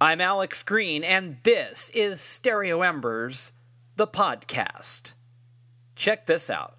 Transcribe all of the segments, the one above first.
I'm Alex Green, and this is Stereo Embers, the podcast. Check this out.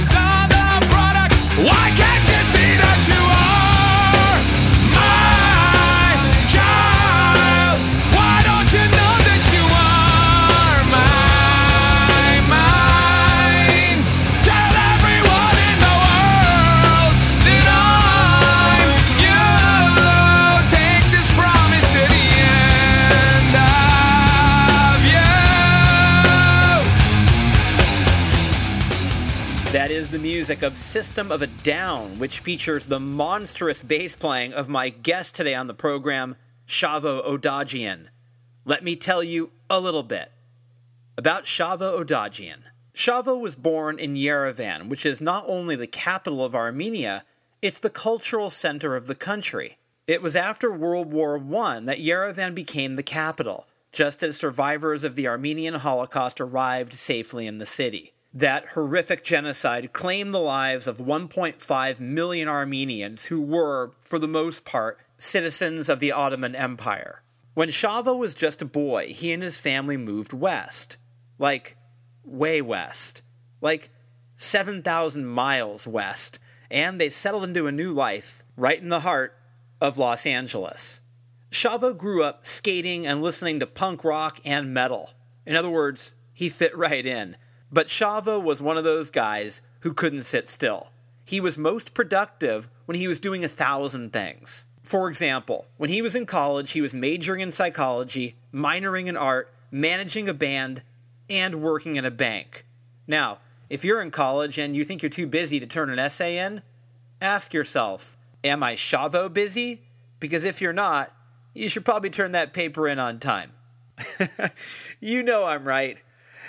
Fall. You of System of a Down, which features the monstrous bass playing of my guest today on the program, Shavo Odadjian. Let me tell you a little bit about Shavo Odadjian. Shavo was born in Yerevan, which is not only the capital of Armenia, it's the cultural center of the country. It was after World War I that Yerevan became the capital, just as survivors of the Armenian Holocaust arrived safely in the city. That horrific genocide claimed the lives of 1.5 million Armenians who were, for the most part, citizens of the Ottoman Empire. When Shavo was just a boy, he and his family moved west. Like, way west. Like, 7,000 miles west. And they settled into a new life right in the heart of Los Angeles. Shavo grew up skating and listening to punk rock and metal. In other words, he fit right in. But Shavo was one of those guys who couldn't sit still. He was most productive when he was doing a thousand things. For example, when he was in college, he was majoring in psychology, minoring in art, managing a band, and working in a bank. Now, if you're in college and you think you're too busy to turn an essay in, ask yourself, Am I Shavo busy? Because if you're not, you should probably turn that paper in on time. you know I'm right.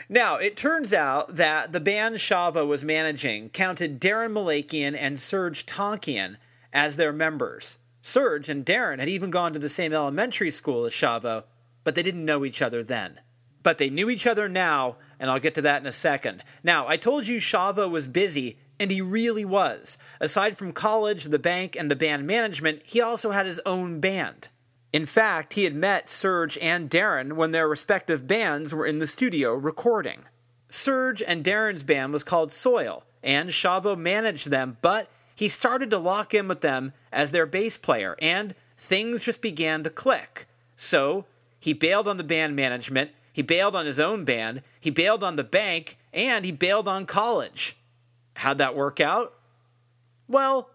Now, it turns out that the band Shavo was managing counted Daron Malakian and Serj Tankian as their members. Serj and Daron had even gone to the same elementary school as Shavo, but they didn't know each other then. But they knew each other now, and I'll get to that in a second. Now, I told you Shavo was busy, and he really was. Aside from college, the bank, and the band management, he also had his own band. In fact, he had met Serj and Daron when their respective bands were in the studio recording. Serj and Daron's band was called Soil, and Shavo managed them, but he started to lock in with them as their bass player, and things just began to click. So, he bailed on the band management, he bailed on his own band, he bailed on the bank, and he bailed on college. How'd that work out? Well,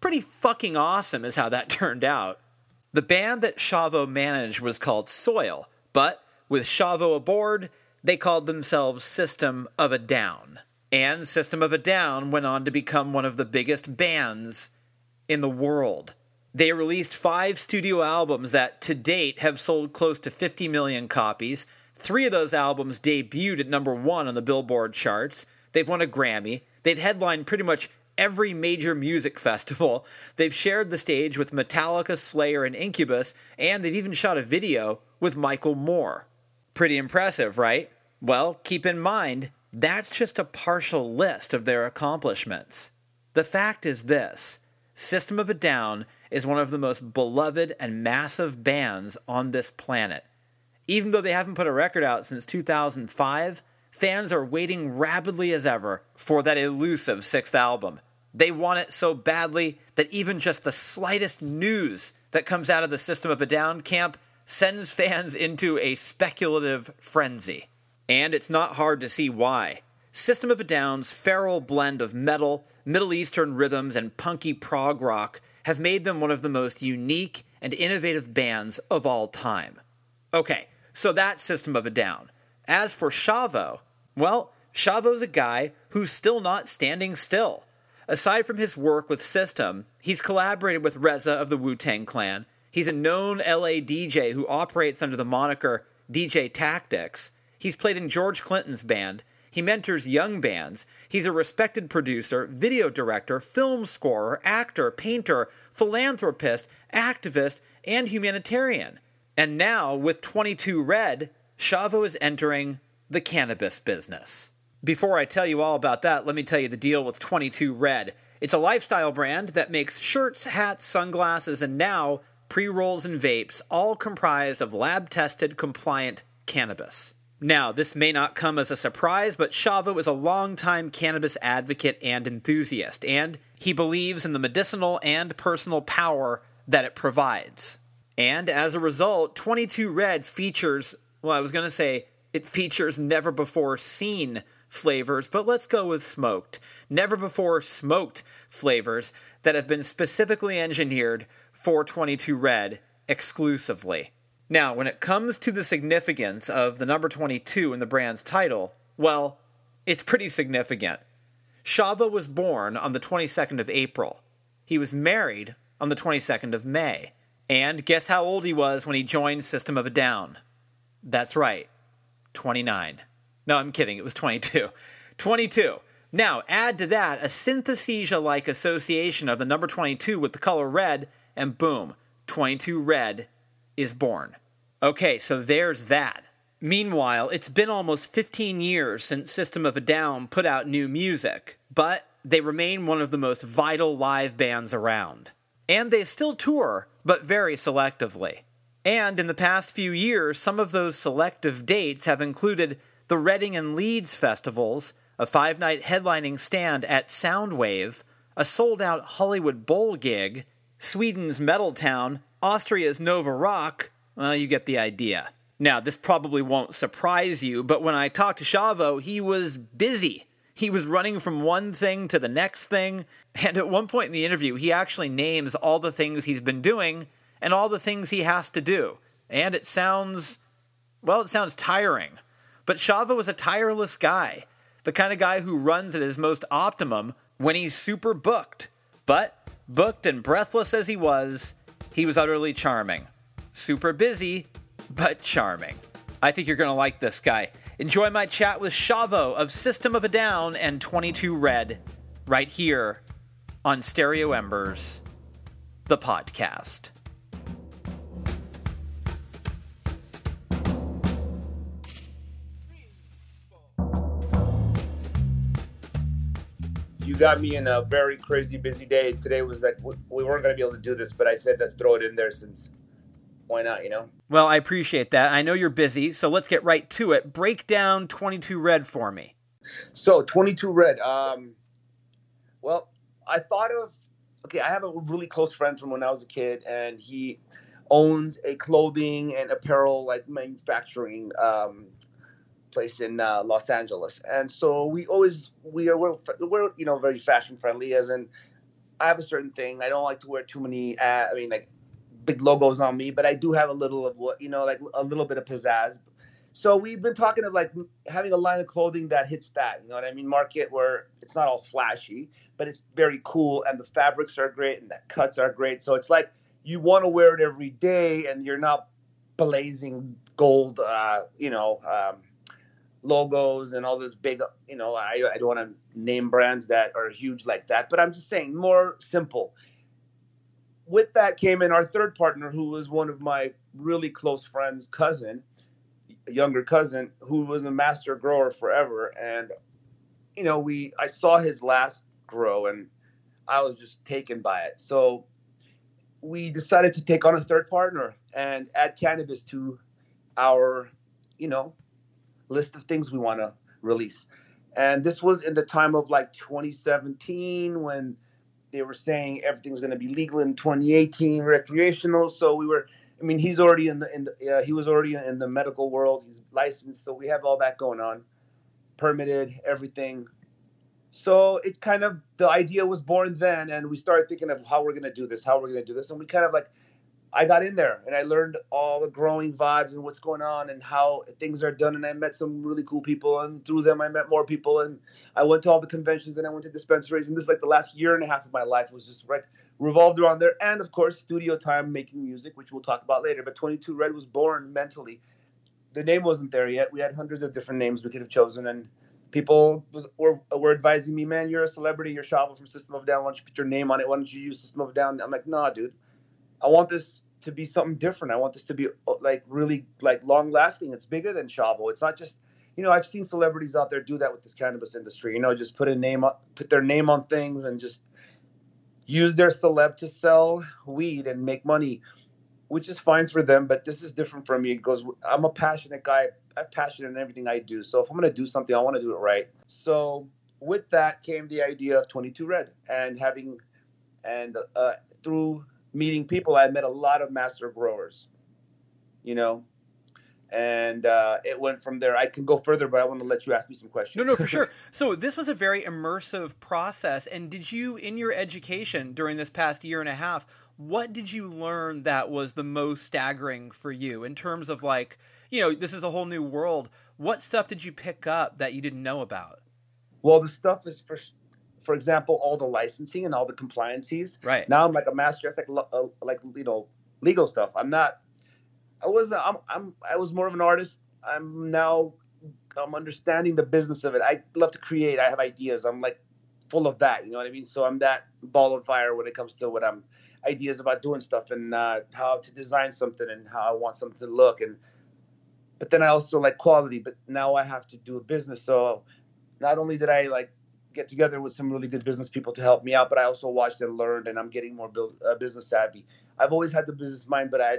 pretty fucking awesome is how that turned out. The band that Shavo managed was called Soil, but with Shavo aboard, they called themselves System of a Down. And System of a Down went on to become one of the biggest bands in the world. They released five studio albums that to date have sold close to 50 million copies. Three of those albums debuted at number one on the Billboard charts. They've won a Grammy. They've headlined pretty much every major music festival. They've shared the stage with Metallica, Slayer, and Incubus, and they've even shot a video with Michael Moore. Pretty impressive, right? Well, keep in mind, that's just a partial list of their accomplishments. The fact is this System of a Down is one of the most beloved and massive bands on this planet. Even though they haven't put a record out since 2005, fans are waiting rapidly as ever for that elusive sixth album. They want it so badly that even just the slightest news that comes out of the System of a Down camp sends fans into a speculative frenzy. And it's not hard to see why. System of a Down's feral blend of metal, Middle Eastern rhythms, and punky prog rock have made them one of the most unique and innovative bands of all time. Okay, so that's System of a Down. As for Shavo, well, Shavo's a guy who's still not standing still. Aside from his work with System, he's collaborated with RZA of the Wu Tang Clan. He's a known LA DJ who operates under the moniker DJ Tactics. He's played in George Clinton's band. He mentors young bands. He's a respected producer, video director, film scorer, actor, painter, philanthropist, activist, and humanitarian. And now, with 22 Red, Shavo is entering the cannabis business. Before I tell you all about that, let me tell you the deal with 22 Red. It's a lifestyle brand that makes shirts, hats, sunglasses, and now pre rolls and vapes, all comprised of lab tested, compliant cannabis. Now, this may not come as a surprise, but Shavo is a longtime cannabis advocate and enthusiast, and he believes in the medicinal and personal power that it provides. And as a result, 22 Red features, well, I was going to say it features never before seen flavors, but let's go with smoked. Never before smoked flavors that have been specifically engineered for 22 Red exclusively. Now, when it comes to the significance of the number 22 in the brand's title, well, it's pretty significant. Shavo was born on the 22nd of April. He was married on the 22nd of May. And guess how old he was when he joined System of a Down? That's right, 29. No, I'm kidding, it was 22. 22. Now, add to that a synesthesia like association of the number 22 with the color red, and boom, 22 Red is born. Okay, so there's that. Meanwhile, it's been almost 15 years since System of a Down put out new music, but they remain one of the most vital live bands around. And they still tour, but very selectively. And in the past few years, some of those selective dates have included the Reading and Leeds festivals, a five night headlining stand at Soundwave, a sold out Hollywood Bowl gig, Sweden's Metal Town, Austria's Nova Rock, well, you get the idea. Now, this probably won't surprise you, but when I talked to Shavo, he was busy. He was running from one thing to the next thing, and at one point in the interview, he actually names all the things he's been doing and all the things he has to do. And it sounds, well, it sounds tiring. But Shavo was a tireless guy, the kind of guy who runs at his most optimum when he's super booked. But, booked and breathless as he was, he was utterly charming super busy, but charming. I think you're going to like this guy. Enjoy my chat with Shavo of System of a Down and 22 Red right here on Stereo Embers, the podcast. You got me in a very crazy busy day. Today was like we weren't going to be able to do this, but I said let's throw it in there since why not, you know? Well, I appreciate that. I know you're busy, so let's get right to it. Break down 22 Red for me. So, 22 Red. Um, well, I thought of, okay, I have a really close friend from when I was a kid, and he owns a clothing and apparel like manufacturing um, place in uh, Los Angeles. And so we always, we are, we're, we're, you know, very fashion friendly as in, I have a certain thing. I don't like to wear too many. Uh, I mean, like big logos on me, but I do have a little of what you know, like a little bit of pizzazz. So we've been talking of like having a line of clothing that hits that, you know what I mean? Market where it's not all flashy, but it's very cool and the fabrics are great and the cuts are great. So it's like you want to wear it every day and you're not blazing gold, uh, you know, um, logos and all this big, you know, I, I don't want to name brands that are huge like that, but I'm just saying more simple with that came in our third partner, who was one of my really close friends' cousin, younger cousin, who was a master grower forever. And, you know, we I saw his last grow and I was just taken by it. So we decided to take on a third partner and add cannabis to our, you know, list of things we want to release. And this was in the time of like 2017 when they were saying everything's going to be legal in 2018 recreational so we were i mean he's already in the in the uh, he was already in the medical world he's licensed so we have all that going on permitted, everything. So it kind of the idea was born then, and we started thinking of how we're gonna do this, how we're gonna do this, and we kind of like I got in there and I learned all the growing vibes and what's going on and how things are done. And I met some really cool people, and through them I met more people. And I went to all the conventions and I went to dispensaries. And this is like the last year and a half of my life was just right revolved around there. And of course, studio time making music, which we'll talk about later. But 22 Red was born mentally. The name wasn't there yet. We had hundreds of different names we could have chosen, and people was, were, were advising me, "Man, you're a celebrity. You're Shavo from System of Down. Why don't you put your name on it? Why don't you use System of Down?" I'm like, "Nah, dude." I want this to be something different. I want this to be uh, like really like long lasting. It's bigger than Shavo. It's not just you know I've seen celebrities out there do that with this cannabis industry. You know, just put a name up, put their name on things, and just use their celeb to sell weed and make money, which is fine for them. But this is different for me. It goes. I'm a passionate guy. I'm passionate in everything I do. So if I'm gonna do something, I want to do it right. So with that came the idea of 22 Red and having and uh, through meeting people, I met a lot of master growers, you know, and uh, it went from there. I can go further, but I want to let you ask me some questions. No, no, for sure. So this was a very immersive process. And did you, in your education during this past year and a half, what did you learn that was the most staggering for you in terms of like, you know, this is a whole new world. What stuff did you pick up that you didn't know about? Well, the stuff is for for example, all the licensing and all the compliances. Right. Now I'm like a master. It's like uh, like you know legal stuff. I'm not. I was I'm I'm I was more of an artist. I'm now I'm understanding the business of it. I love to create. I have ideas. I'm like full of that. You know what I mean? So I'm that ball of fire when it comes to what I'm ideas about doing stuff and uh, how to design something and how I want something to look and. But then I also like quality. But now I have to do a business. So not only did I like get together with some really good business people to help me out, but I also watched and learned, and I'm getting more build, uh, business savvy. I've always had the business mind, but I,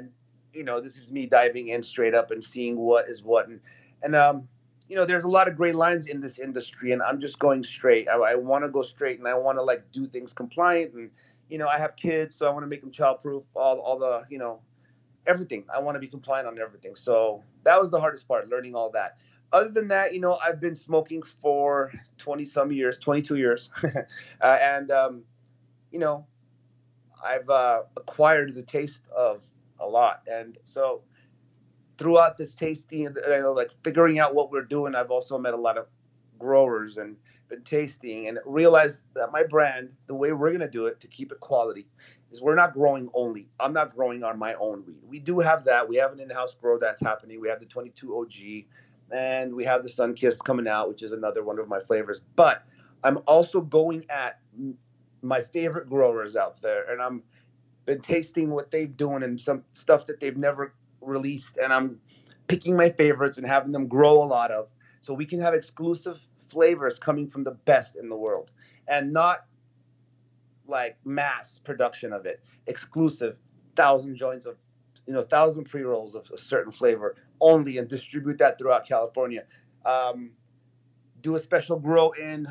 you know, this is me diving in straight up and seeing what is what, and and um, you know, there's a lot of gray lines in this industry, and I'm just going straight. I, I want to go straight, and I want to like do things compliant, and you know, I have kids, so I want to make them childproof. All all the you know, everything. I want to be compliant on everything. So that was the hardest part, learning all that other than that, you know, I've been smoking for 20 some years, 22 years. uh, and, um, you know, I've uh, acquired the taste of a lot. And so throughout this tasting, you know, like figuring out what we're doing, I've also met a lot of growers and been tasting and realized that my brand, the way we're going to do it to keep it quality, is we're not growing only. I'm not growing on my own weed. We do have that. We have an in house grow that's happening. We have the 22 OG and we have the Sunkist coming out, which is another one of my flavors. But I'm also going at my favorite growers out there, and I'm been tasting what they've doing and some stuff that they've never released, and I'm picking my favorites and having them grow a lot of, so we can have exclusive flavors coming from the best in the world, and not like mass production of it, exclusive thousand joints of you know, thousand pre rolls of a certain flavor only, and distribute that throughout California. Um, do a special grow in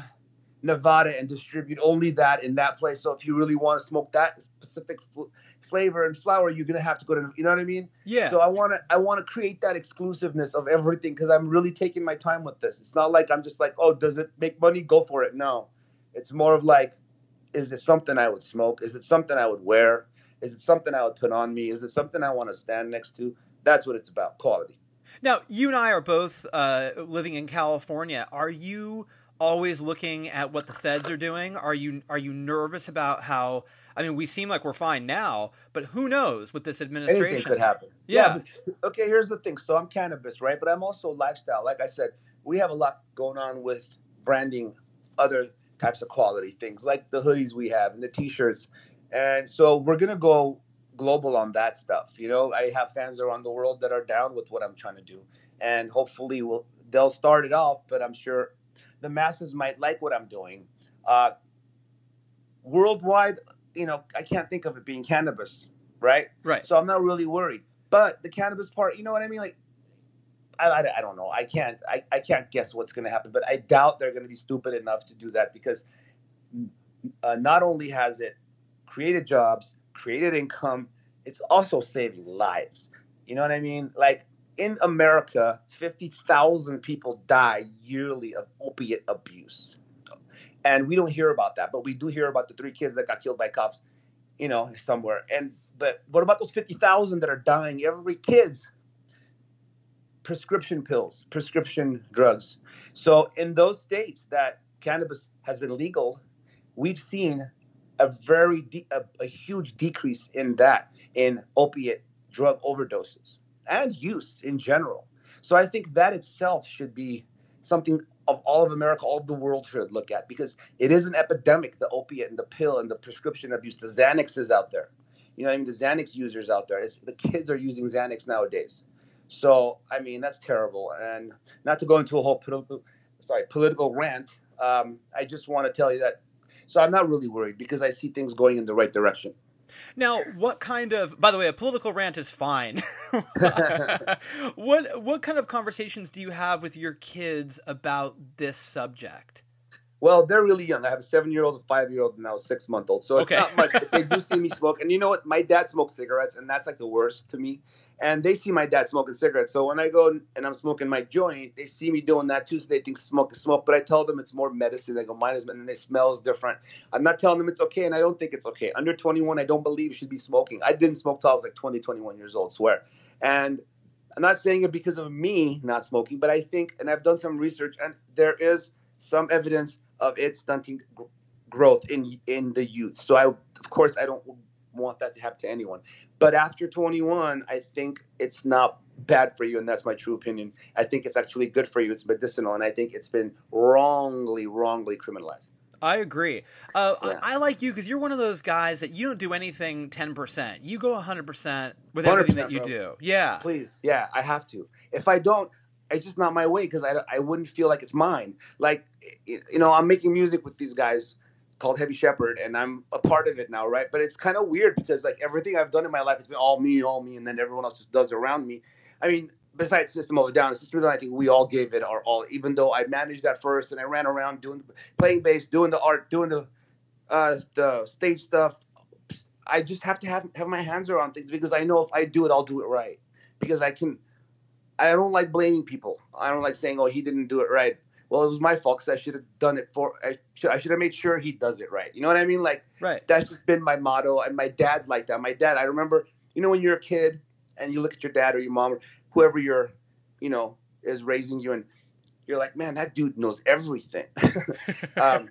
Nevada and distribute only that in that place. So if you really want to smoke that specific fl- flavor and flower, you're gonna have to go to, you know what I mean? Yeah. So I want to, I want to create that exclusiveness of everything because I'm really taking my time with this. It's not like I'm just like, oh, does it make money? Go for it. No, it's more of like, is it something I would smoke? Is it something I would wear? Is it something I would put on me? Is it something I want to stand next to? That's what it's about quality. Now, you and I are both uh, living in California. Are you always looking at what the feds are doing? Are you are you nervous about how? I mean, we seem like we're fine now, but who knows with this administration? Anything could happen. Yeah. yeah okay, here's the thing. So I'm cannabis, right? But I'm also lifestyle. Like I said, we have a lot going on with branding other types of quality things, like the hoodies we have and the t-shirts and so we're gonna go global on that stuff. You know, I have fans around the world that are down with what I'm trying to do, and hopefully, we'll, they'll start it off. But I'm sure the masses might like what I'm doing. Uh, worldwide, you know, I can't think of it being cannabis, right? Right. So I'm not really worried. But the cannabis part, you know what I mean? Like, I, I, I don't know. I can't I, I can't guess what's going to happen. But I doubt they're going to be stupid enough to do that because uh, not only has it created jobs, created income. It's also saving lives. You know what I mean? Like in America, 50,000 people die yearly of opiate abuse. And we don't hear about that, but we do hear about the three kids that got killed by cops, you know, somewhere. And but what about those 50,000 that are dying every kids? Prescription pills, prescription drugs. So in those states that cannabis has been legal, we've seen a very de- a, a huge decrease in that in opiate drug overdoses and use in general. So I think that itself should be something of all of America, all of the world should look at because it is an epidemic, the opiate and the pill and the prescription abuse. The Xanax is out there. You know, what I mean, the Xanax users out there. It's, the kids are using Xanax nowadays. So, I mean, that's terrible. And not to go into a whole political, sorry, political rant, um, I just want to tell you that. So I'm not really worried because I see things going in the right direction. Now, what kind of? By the way, a political rant is fine. what what kind of conversations do you have with your kids about this subject? Well, they're really young. I have a seven-year-old, a five-year-old, and now a six-month-old. So it's Okay. not much. But they do see me smoke, and you know what? My dad smokes cigarettes, and that's like the worst to me. And they see my dad smoking cigarettes. So when I go and I'm smoking my joint, they see me doing that too. So they think smoke is smoke. But I tell them it's more medicine. They go, mine is, and it smells different. I'm not telling them it's okay, and I don't think it's okay. Under 21, I don't believe you should be smoking. I didn't smoke till I was like 20, 21 years old. Swear. And I'm not saying it because of me not smoking, but I think, and I've done some research, and there is some evidence of it stunting growth in in the youth. So I, of course, I don't want that to happen to anyone. But after 21, I think it's not bad for you, and that's my true opinion. I think it's actually good for you. It's medicinal, and I think it's been wrongly, wrongly criminalized. I agree. Uh, Yeah. I, I like you because you're one of those guys that you don't do anything ten percent. You go hundred percent with everything that 100%, you bro. do. Yeah. Please, yeah, I have to. If I don't, it's just not my way because I, I wouldn't feel like it's mine. Like, you know, I'm making music with these guys called Heavy Shepherd, and I'm a part of it now, right? But it's kind of weird because like everything I've done in my life has been all me, all me, and then everyone else just does around me. I mean, besides System of a Down, System of a Down, I think we all gave it our all. Even though I managed that first, and I ran around doing playing bass, doing the art, doing the uh, the stage stuff. I just have to have have my hands around things because I know if I do it, I'll do it right. Because I can. I don't like blaming people. I don't like saying, "Oh, he didn't do it right." Well, it was my fault because I should have done it for. I should. I should have made sure he does it right. You know what I mean? Like Right. that's just been my motto. And my dad's like that. My dad. I remember. You know, when you're a kid and you look at your dad or your mom or whoever you're, you know, is raising you, and you're like, man, that dude knows everything. um,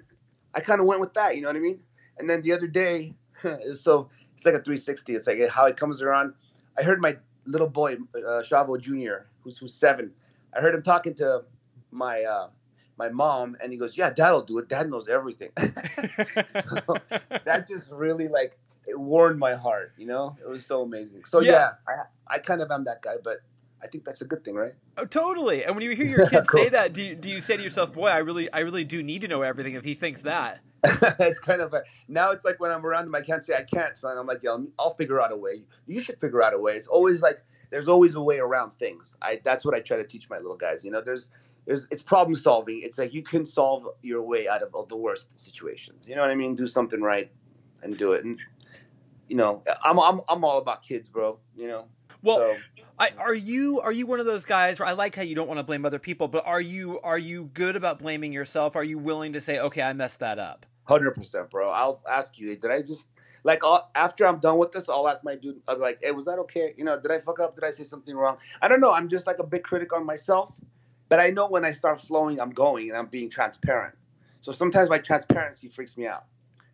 I kind of went with that. You know what I mean? And then the other day, so it's like a 360. It's like how it comes around. I heard my little boy, uh, Shavo Jr., who's who's seven. I heard him talking to my uh, my mom, and he goes, "Yeah, Dad'll do it. Dad knows everything." so that just really like it warmed my heart. You know, it was so amazing. So Yeah. yeah, I I kind of am that guy, but I think that's a good thing, right? Oh, totally. And when you hear your kid Cool. say that, do you, do you say to yourself, "Boy, I really, I really do need to know everything"? If he thinks that, it's kind of a, now it's like when I'm around him, I can't say I can't, son. I'm like, yeah, I'll figure out a way. You should figure out a way. It's always like there's always a way around things. I that's what I try to teach my little guys. You know, there's there's it's problem solving. It's like you can solve your way out of all the worst situations. You know what I mean? Do something right and do it. And you know, I'm I'm I'm all about kids, bro. You know. well, so, I, are you are you one of those guys? Where I like how you don't want to blame other people, but are you are you good about blaming yourself? Are you willing to say, "Okay, I messed that up"? Hundred percent, bro. I'll ask you. Did I just like I'll, after I'm done with this? I'll ask my dude. Be like, "Hey, was that okay? You know, did I fuck up? Did I say something wrong? I don't know. I'm just like a big critic on myself, but I know when I start flowing, I'm going and I'm being transparent. So sometimes my transparency freaks me out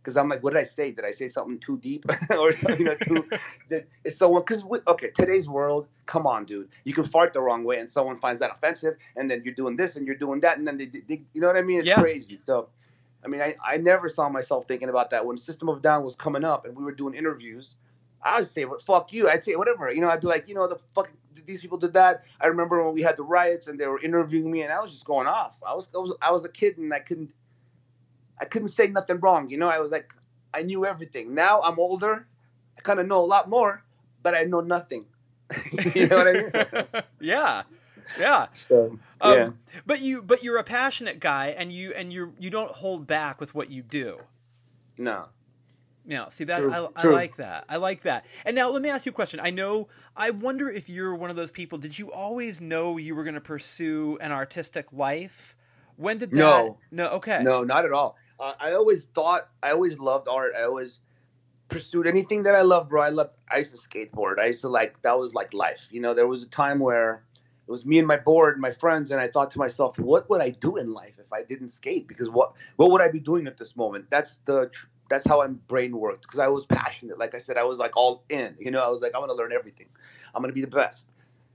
because I'm like, what did I say? Did I say something too deep or something you know, too? That it's so because okay, today's world. Come on, dude. You can fart the wrong way and someone finds that offensive, and then you're doing this and you're doing that, and then they, they you know what I mean? It's Yeah. crazy. So. I mean, I, I never saw myself thinking about that when System of a Down was coming up and we were doing interviews. I would say, "What fuck you?" I'd say whatever. You know, I'd be like, you know, the fuck these people did that. I remember when we had the riots and they were interviewing me, and I was just going off. I was I was I was a kid and I couldn't I couldn't say nothing wrong. You know, I was like, I knew everything. Now I'm older, I kind of know a lot more, but I know nothing. you know what I mean? yeah, yeah. So Um, yeah, But you but you're a passionate guy, and you and you you don't hold back with what you do. no, Yeah, see that True, I, I like that. I like that. And now let me ask you a question. I know I wonder if you're one of those people. Did you always know you were going to pursue an artistic life? When did that? No. no. Okay. No, not at all. Uh, I always thought I always loved art. I always pursued anything that I loved, bro. I loved. I used to skateboard. I used to like that was like life. You know, there was a time where it was me and my board, and my friends, and I thought to myself, what would I do in life if I didn't skate? Because what what would I be doing at this moment? That's the tr- that's how my brain worked. Because I was passionate. Like I said, I was like all in. You know, I was like, I want to learn everything. I'm gonna be the best.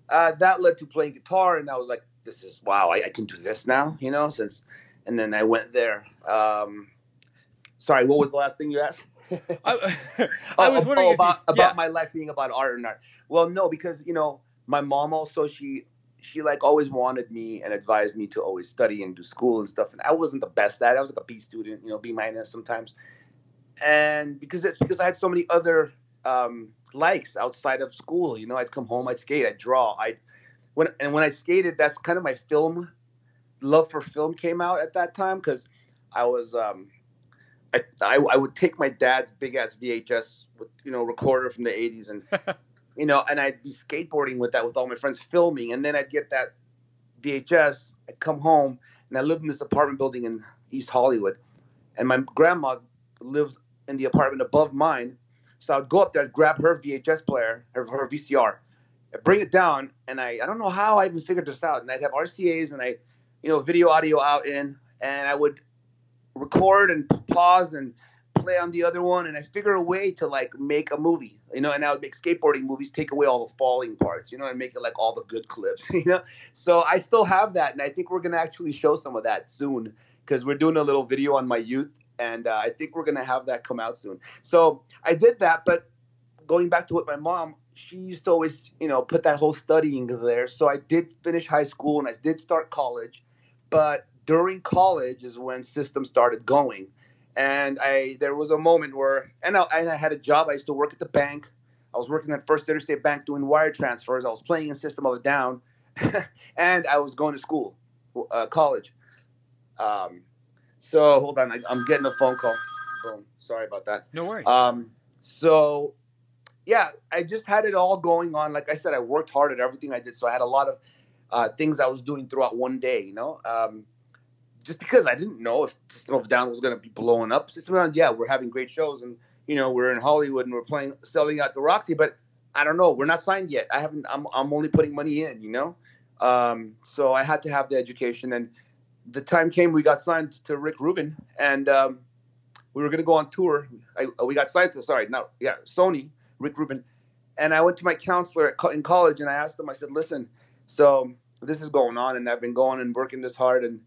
Uh, that led to playing guitar, and I was like, this is wow. I, I can do this now. You know, since and then I went there. Um, sorry, what was the last thing you asked? I, I Oh, was oh, wondering oh, about you, about yeah. my life being about art and art. Well, no, because you know my mom also she she like always wanted me and advised me to always study and do school and stuff. And I wasn't the best at. it. I was like a B student, you know, B minus sometimes. And because it's because I had so many other um, likes outside of school. You know, I'd come home, I'd skate, I'd draw, I when and when I skated, that's kind of my film love for film came out at that time because I was um, I, I I would take my dad's big ass VHS with you know recorder from the 80s and you know and I'd be skateboarding with that with all my friends filming and then I'd get that VHS I'd come home and I lived in this apartment building in East Hollywood and my grandma lived in the apartment above mine so I'd go up there grab her VHS player her, her VCR bring it down and I I don't know how I even figured this out and I'd have RCA's and I you know video audio out in and I would record and pause and play on the other one and I figure a way to like make a movie, you know, and I would make skateboarding movies, take away all the falling parts, you know, and make it like all the good clips, you know. So I still have that and I think we're gonna actually show some of that soon because we're doing a little video on my youth and uh, I think we're gonna have that come out soon. So I did that, but going back to what my mom, she used to always, you know, put that whole studying there. So I did finish high school and I did start college, but during college is when system started going. And i there was a moment where and I, and I had a job. I used to work at the bank. I was working at first interstate bank doing wire transfers. I was playing in system of a down and i was going to school uh, college. Um, so hold on I, i'm getting a phone call Boom. sorry about that no worries. um, so yeah, I just had it all going on. Like I said, I worked hard at everything I did, so I had a lot of uh, things I was doing throughout one day. You know, um, just because I didn't know if System of Down was going to be blowing up. System of Down, yeah, we're having great shows, and you know, we're in Hollywood and we're playing, selling out the Roxy, but I don't know, we're not signed yet. I haven't. I'm I'm only putting money in. You know, um, so I had to have the education, and the time came we got signed to Rick Rubin, and um, we were going to go on tour. I, we got signed to sorry, no, yeah, Sony, Rick Rubin, and I went to my counselor co- in college and I asked him. I said, "Listen, so this is going on, and I've been going and working this hard, and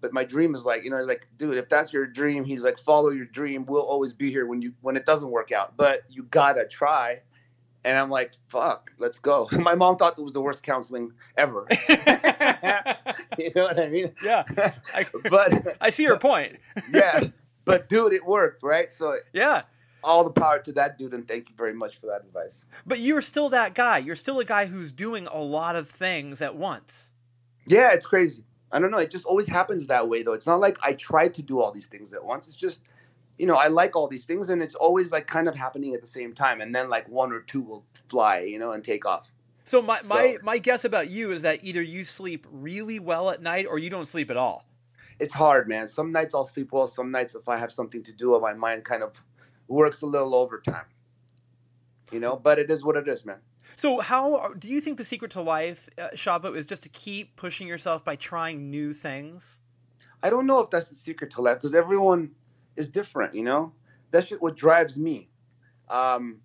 but my dream is like, you know, like, dude, if that's your dream, he's like, follow your dream. We'll always be here when you when it doesn't work out, but you gotta try." And I'm like, "Fuck, let's go." My mom thought it was the worst counseling ever. you know what I mean? yeah, I, But I see your point. yeah, but dude, it worked, right? So Yeah, all the power to that dude, and thank you very much for that advice. but you're still that guy. You're still a guy who's doing a lot of things at once. Yeah, it's crazy. I don't know. It just always happens that way, though. It's not like I tried to do all these things at once. It's just, you know, I like all these things, and it's always like kind of happening at the same time, and then like one or two will fly, you know, and take off. So my, my, So- my guess about you is that either you sleep really well at night or you don't sleep at all. It's hard, man. Some nights I'll sleep well. Some nights, if I have something to do, my mind kind of works a little overtime. You know, but it is what it is, man. So how do you think the secret to life, uh, Shavo, is just to keep pushing yourself by trying new things? I don't know if that's the secret to life because everyone is different, you know? That's what drives me. Um,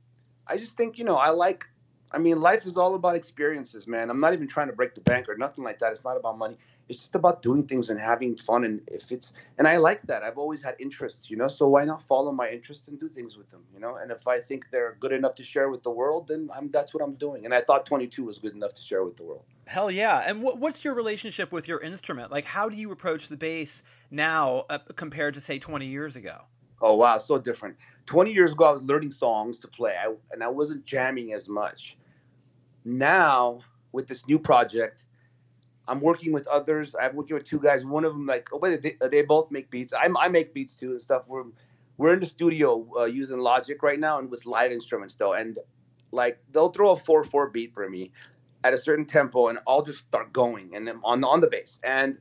I just think, you know, I like, I mean, life is all about experiences, man. I'm not even trying to break the bank or nothing like that. It's not about money. It's just about doing things and having fun. And if it's, and I like that. I've always had interests, you know? So why not follow my interests and do things with them, you know? And if I think they're good enough to share with the world, then I'm, that's what I'm doing. And I thought 22 was good enough to share with the world. Hell yeah! And what, what's your relationship with your instrument? Like, how do you approach the bass now uh, compared to say 20 years ago? Oh wow, so different. Twenty years ago, I was learning songs to play, I, and I wasn't jamming as much. Now, with this new project, I'm working with others. I'm working with two guys. One of them, like, oh, wait, they, they both make beats. I, I make beats too and stuff. We're we're in the studio uh, using Logic right now and with live instruments though, and like they'll throw a four four beat for me at a certain tempo, and I'll just start going and on on the bass, and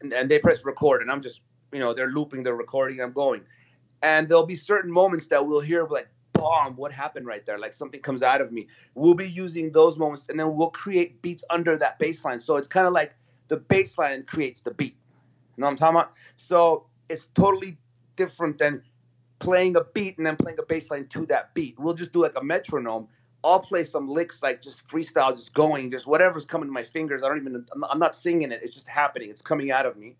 and, and they press record, and I'm just you know they're looping, they're recording, I'm going, and there'll be certain moments that we'll hear like bomb what happened right there like something comes out of me we'll be using those moments and then we'll create beats under that bass line so it's kind of like the bass line creates the beat. You know what i'm talking about? So it's totally different than playing a beat and then playing a bass line to that beat. We'll just do like a metronome. I'll play some licks like just freestyle just going just whatever's coming to my fingers. I don't even i'm not singing it. It's just happening. It's coming out of me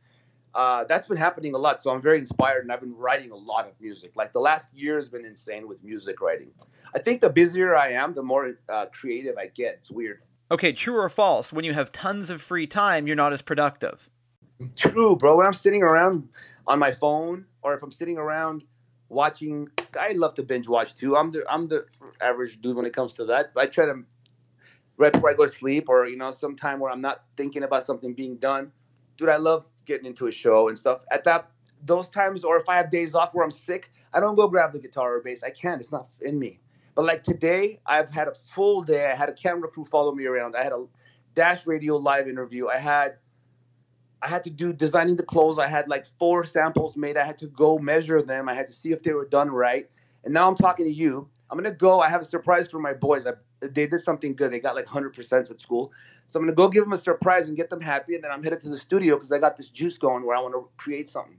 uh, that's been happening a lot. So I'm very inspired, and I've been writing a lot of music. Like the last year has been insane with music writing. I think the busier I am, the more uh, creative I get. It's weird. Okay, true or false? When you have tons of free time, you're not as productive. True, bro. When I'm sitting around on my phone, or if I'm sitting around watching, I love to binge watch too. I'm the I'm the average dude when it comes to that. I try to right before I go to sleep, or you know, sometime where I'm not thinking about something being done dude, I love getting into a show and stuff. At that those times, or if I have days off where I'm sick, I don't go grab the guitar or bass. I can't. It's not in me. But like today, I've had a full day. I had a camera crew follow me around. I had a Dash Radio live interview. I had I had to do designing the clothes. I had like four samples made. I had to go measure them. I had to see if they were done right. And now I'm talking to you. I'm gonna go. I have a surprise for my boys. I, they did something good. They got like 100% at school. So I'm gonna go give them a surprise and get them happy, and then I'm headed to the studio because I got this juice going where I want to create something.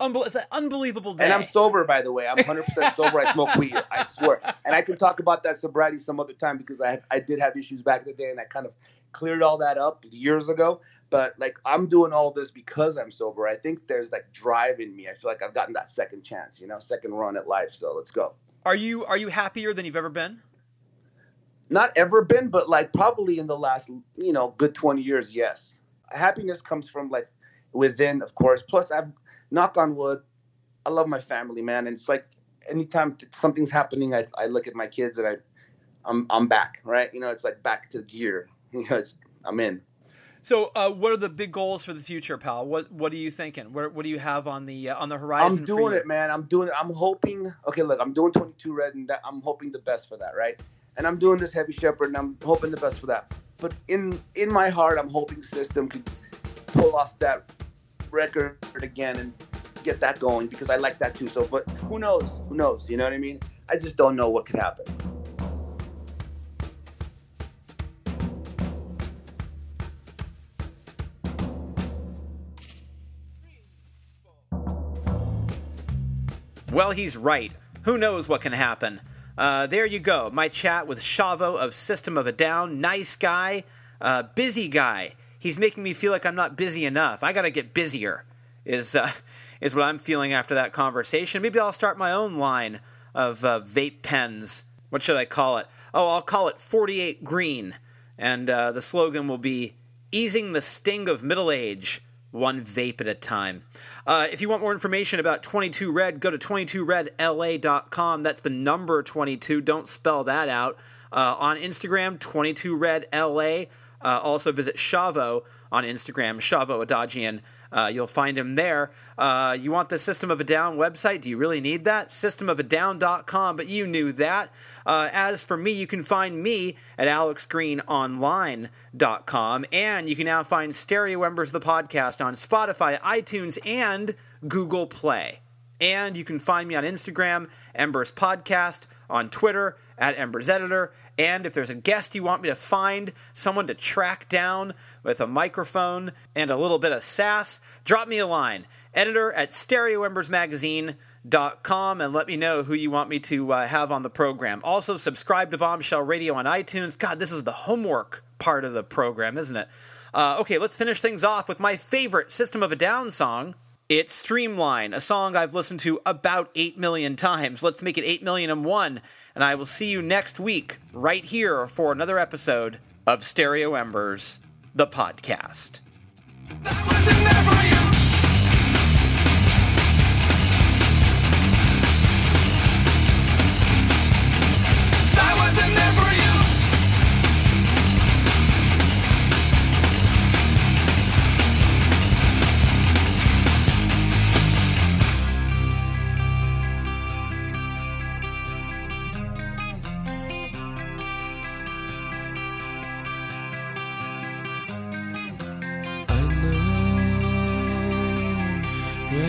Unbel- it's an unbelievable day. And I'm sober, by the way. I'm 100% sober. I smoke weed. I swear. And I can talk about that sobriety some other time because I I did have issues back in the day, and I kind of cleared all that up years ago. But like I'm doing all this because I'm sober. I think there's like drive in me. I feel like I've gotten that second chance, you know, second run at life. So let's go. Are you are you happier than you've ever been? Not ever been, but like probably in the last, you know, good 20 years, yes. Happiness comes from like within, of course. Plus, I've knock on wood, I love my family, man. And it's like anytime something's happening, I, I look at my kids and I, I'm, I'm back, right? You know, it's like back to gear. You know, it's, I'm in. So, uh, what are the big goals for the future, pal? What What are you thinking? What What do you have on the uh, on the horizon? I'm doing it, man. I'm doing it. I'm hoping. Okay, look, I'm doing 22 red, and that, I'm hoping the best for that, right? And I'm doing this heavy shepherd, and I'm hoping the best for that. But in in my heart, I'm hoping System could pull off that record again and get that going because I like that too. So, but who knows? Who knows? You know what I mean? I just don't know what could happen. Well, he's right. Who knows what can happen? Uh, there you go. My chat with Shavo of System of a Down. Nice guy, uh, busy guy. He's making me feel like I'm not busy enough. I got to get busier. Is uh, is what I'm feeling after that conversation. Maybe I'll start my own line of uh, vape pens. What should I call it? Oh, I'll call it 48 Green, and uh, the slogan will be "Easing the sting of middle age." One vape at a time. Uh, if you want more information about 22 Red, go to 22redla.com. That's the number 22. Don't spell that out. Uh, on Instagram, 22redla. Uh, also visit Shavo on Instagram, Shavo Odadjian. Uh, you'll find him there. Uh, you want the System of a Down website? Do you really need that? Systemofadown.com, but you knew that. Uh, as for me, you can find me at alexgreenonline.com, and you can now find Stereo Embers, the podcast, on Spotify, iTunes, and Google Play. And you can find me on Instagram, Embers Podcast, on Twitter, at Embers Editor. And if there's a guest you want me to find, someone to track down with a microphone and a little bit of sass, drop me a line. Editor at StereoEmbersMagazine.com and let me know who you want me to uh, have on the program. Also, subscribe to Bombshell Radio on iTunes. God, this is the homework part of the program, isn't it? Uh, okay, let's finish things off with my favorite System of a Down song. It's Streamline, a song I've listened to about 8 million times. Let's make it 8 million and one. And I will see you next week, right here, for another episode of Stereo Embers, the podcast.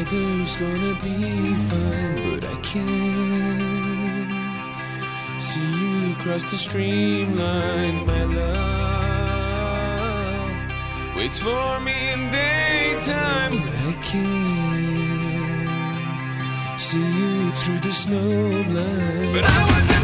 Everything's gonna be fine, but I can't see you cross the streamline, my love. Waits for me in daytime, but I can't see you through the snow blind. But I was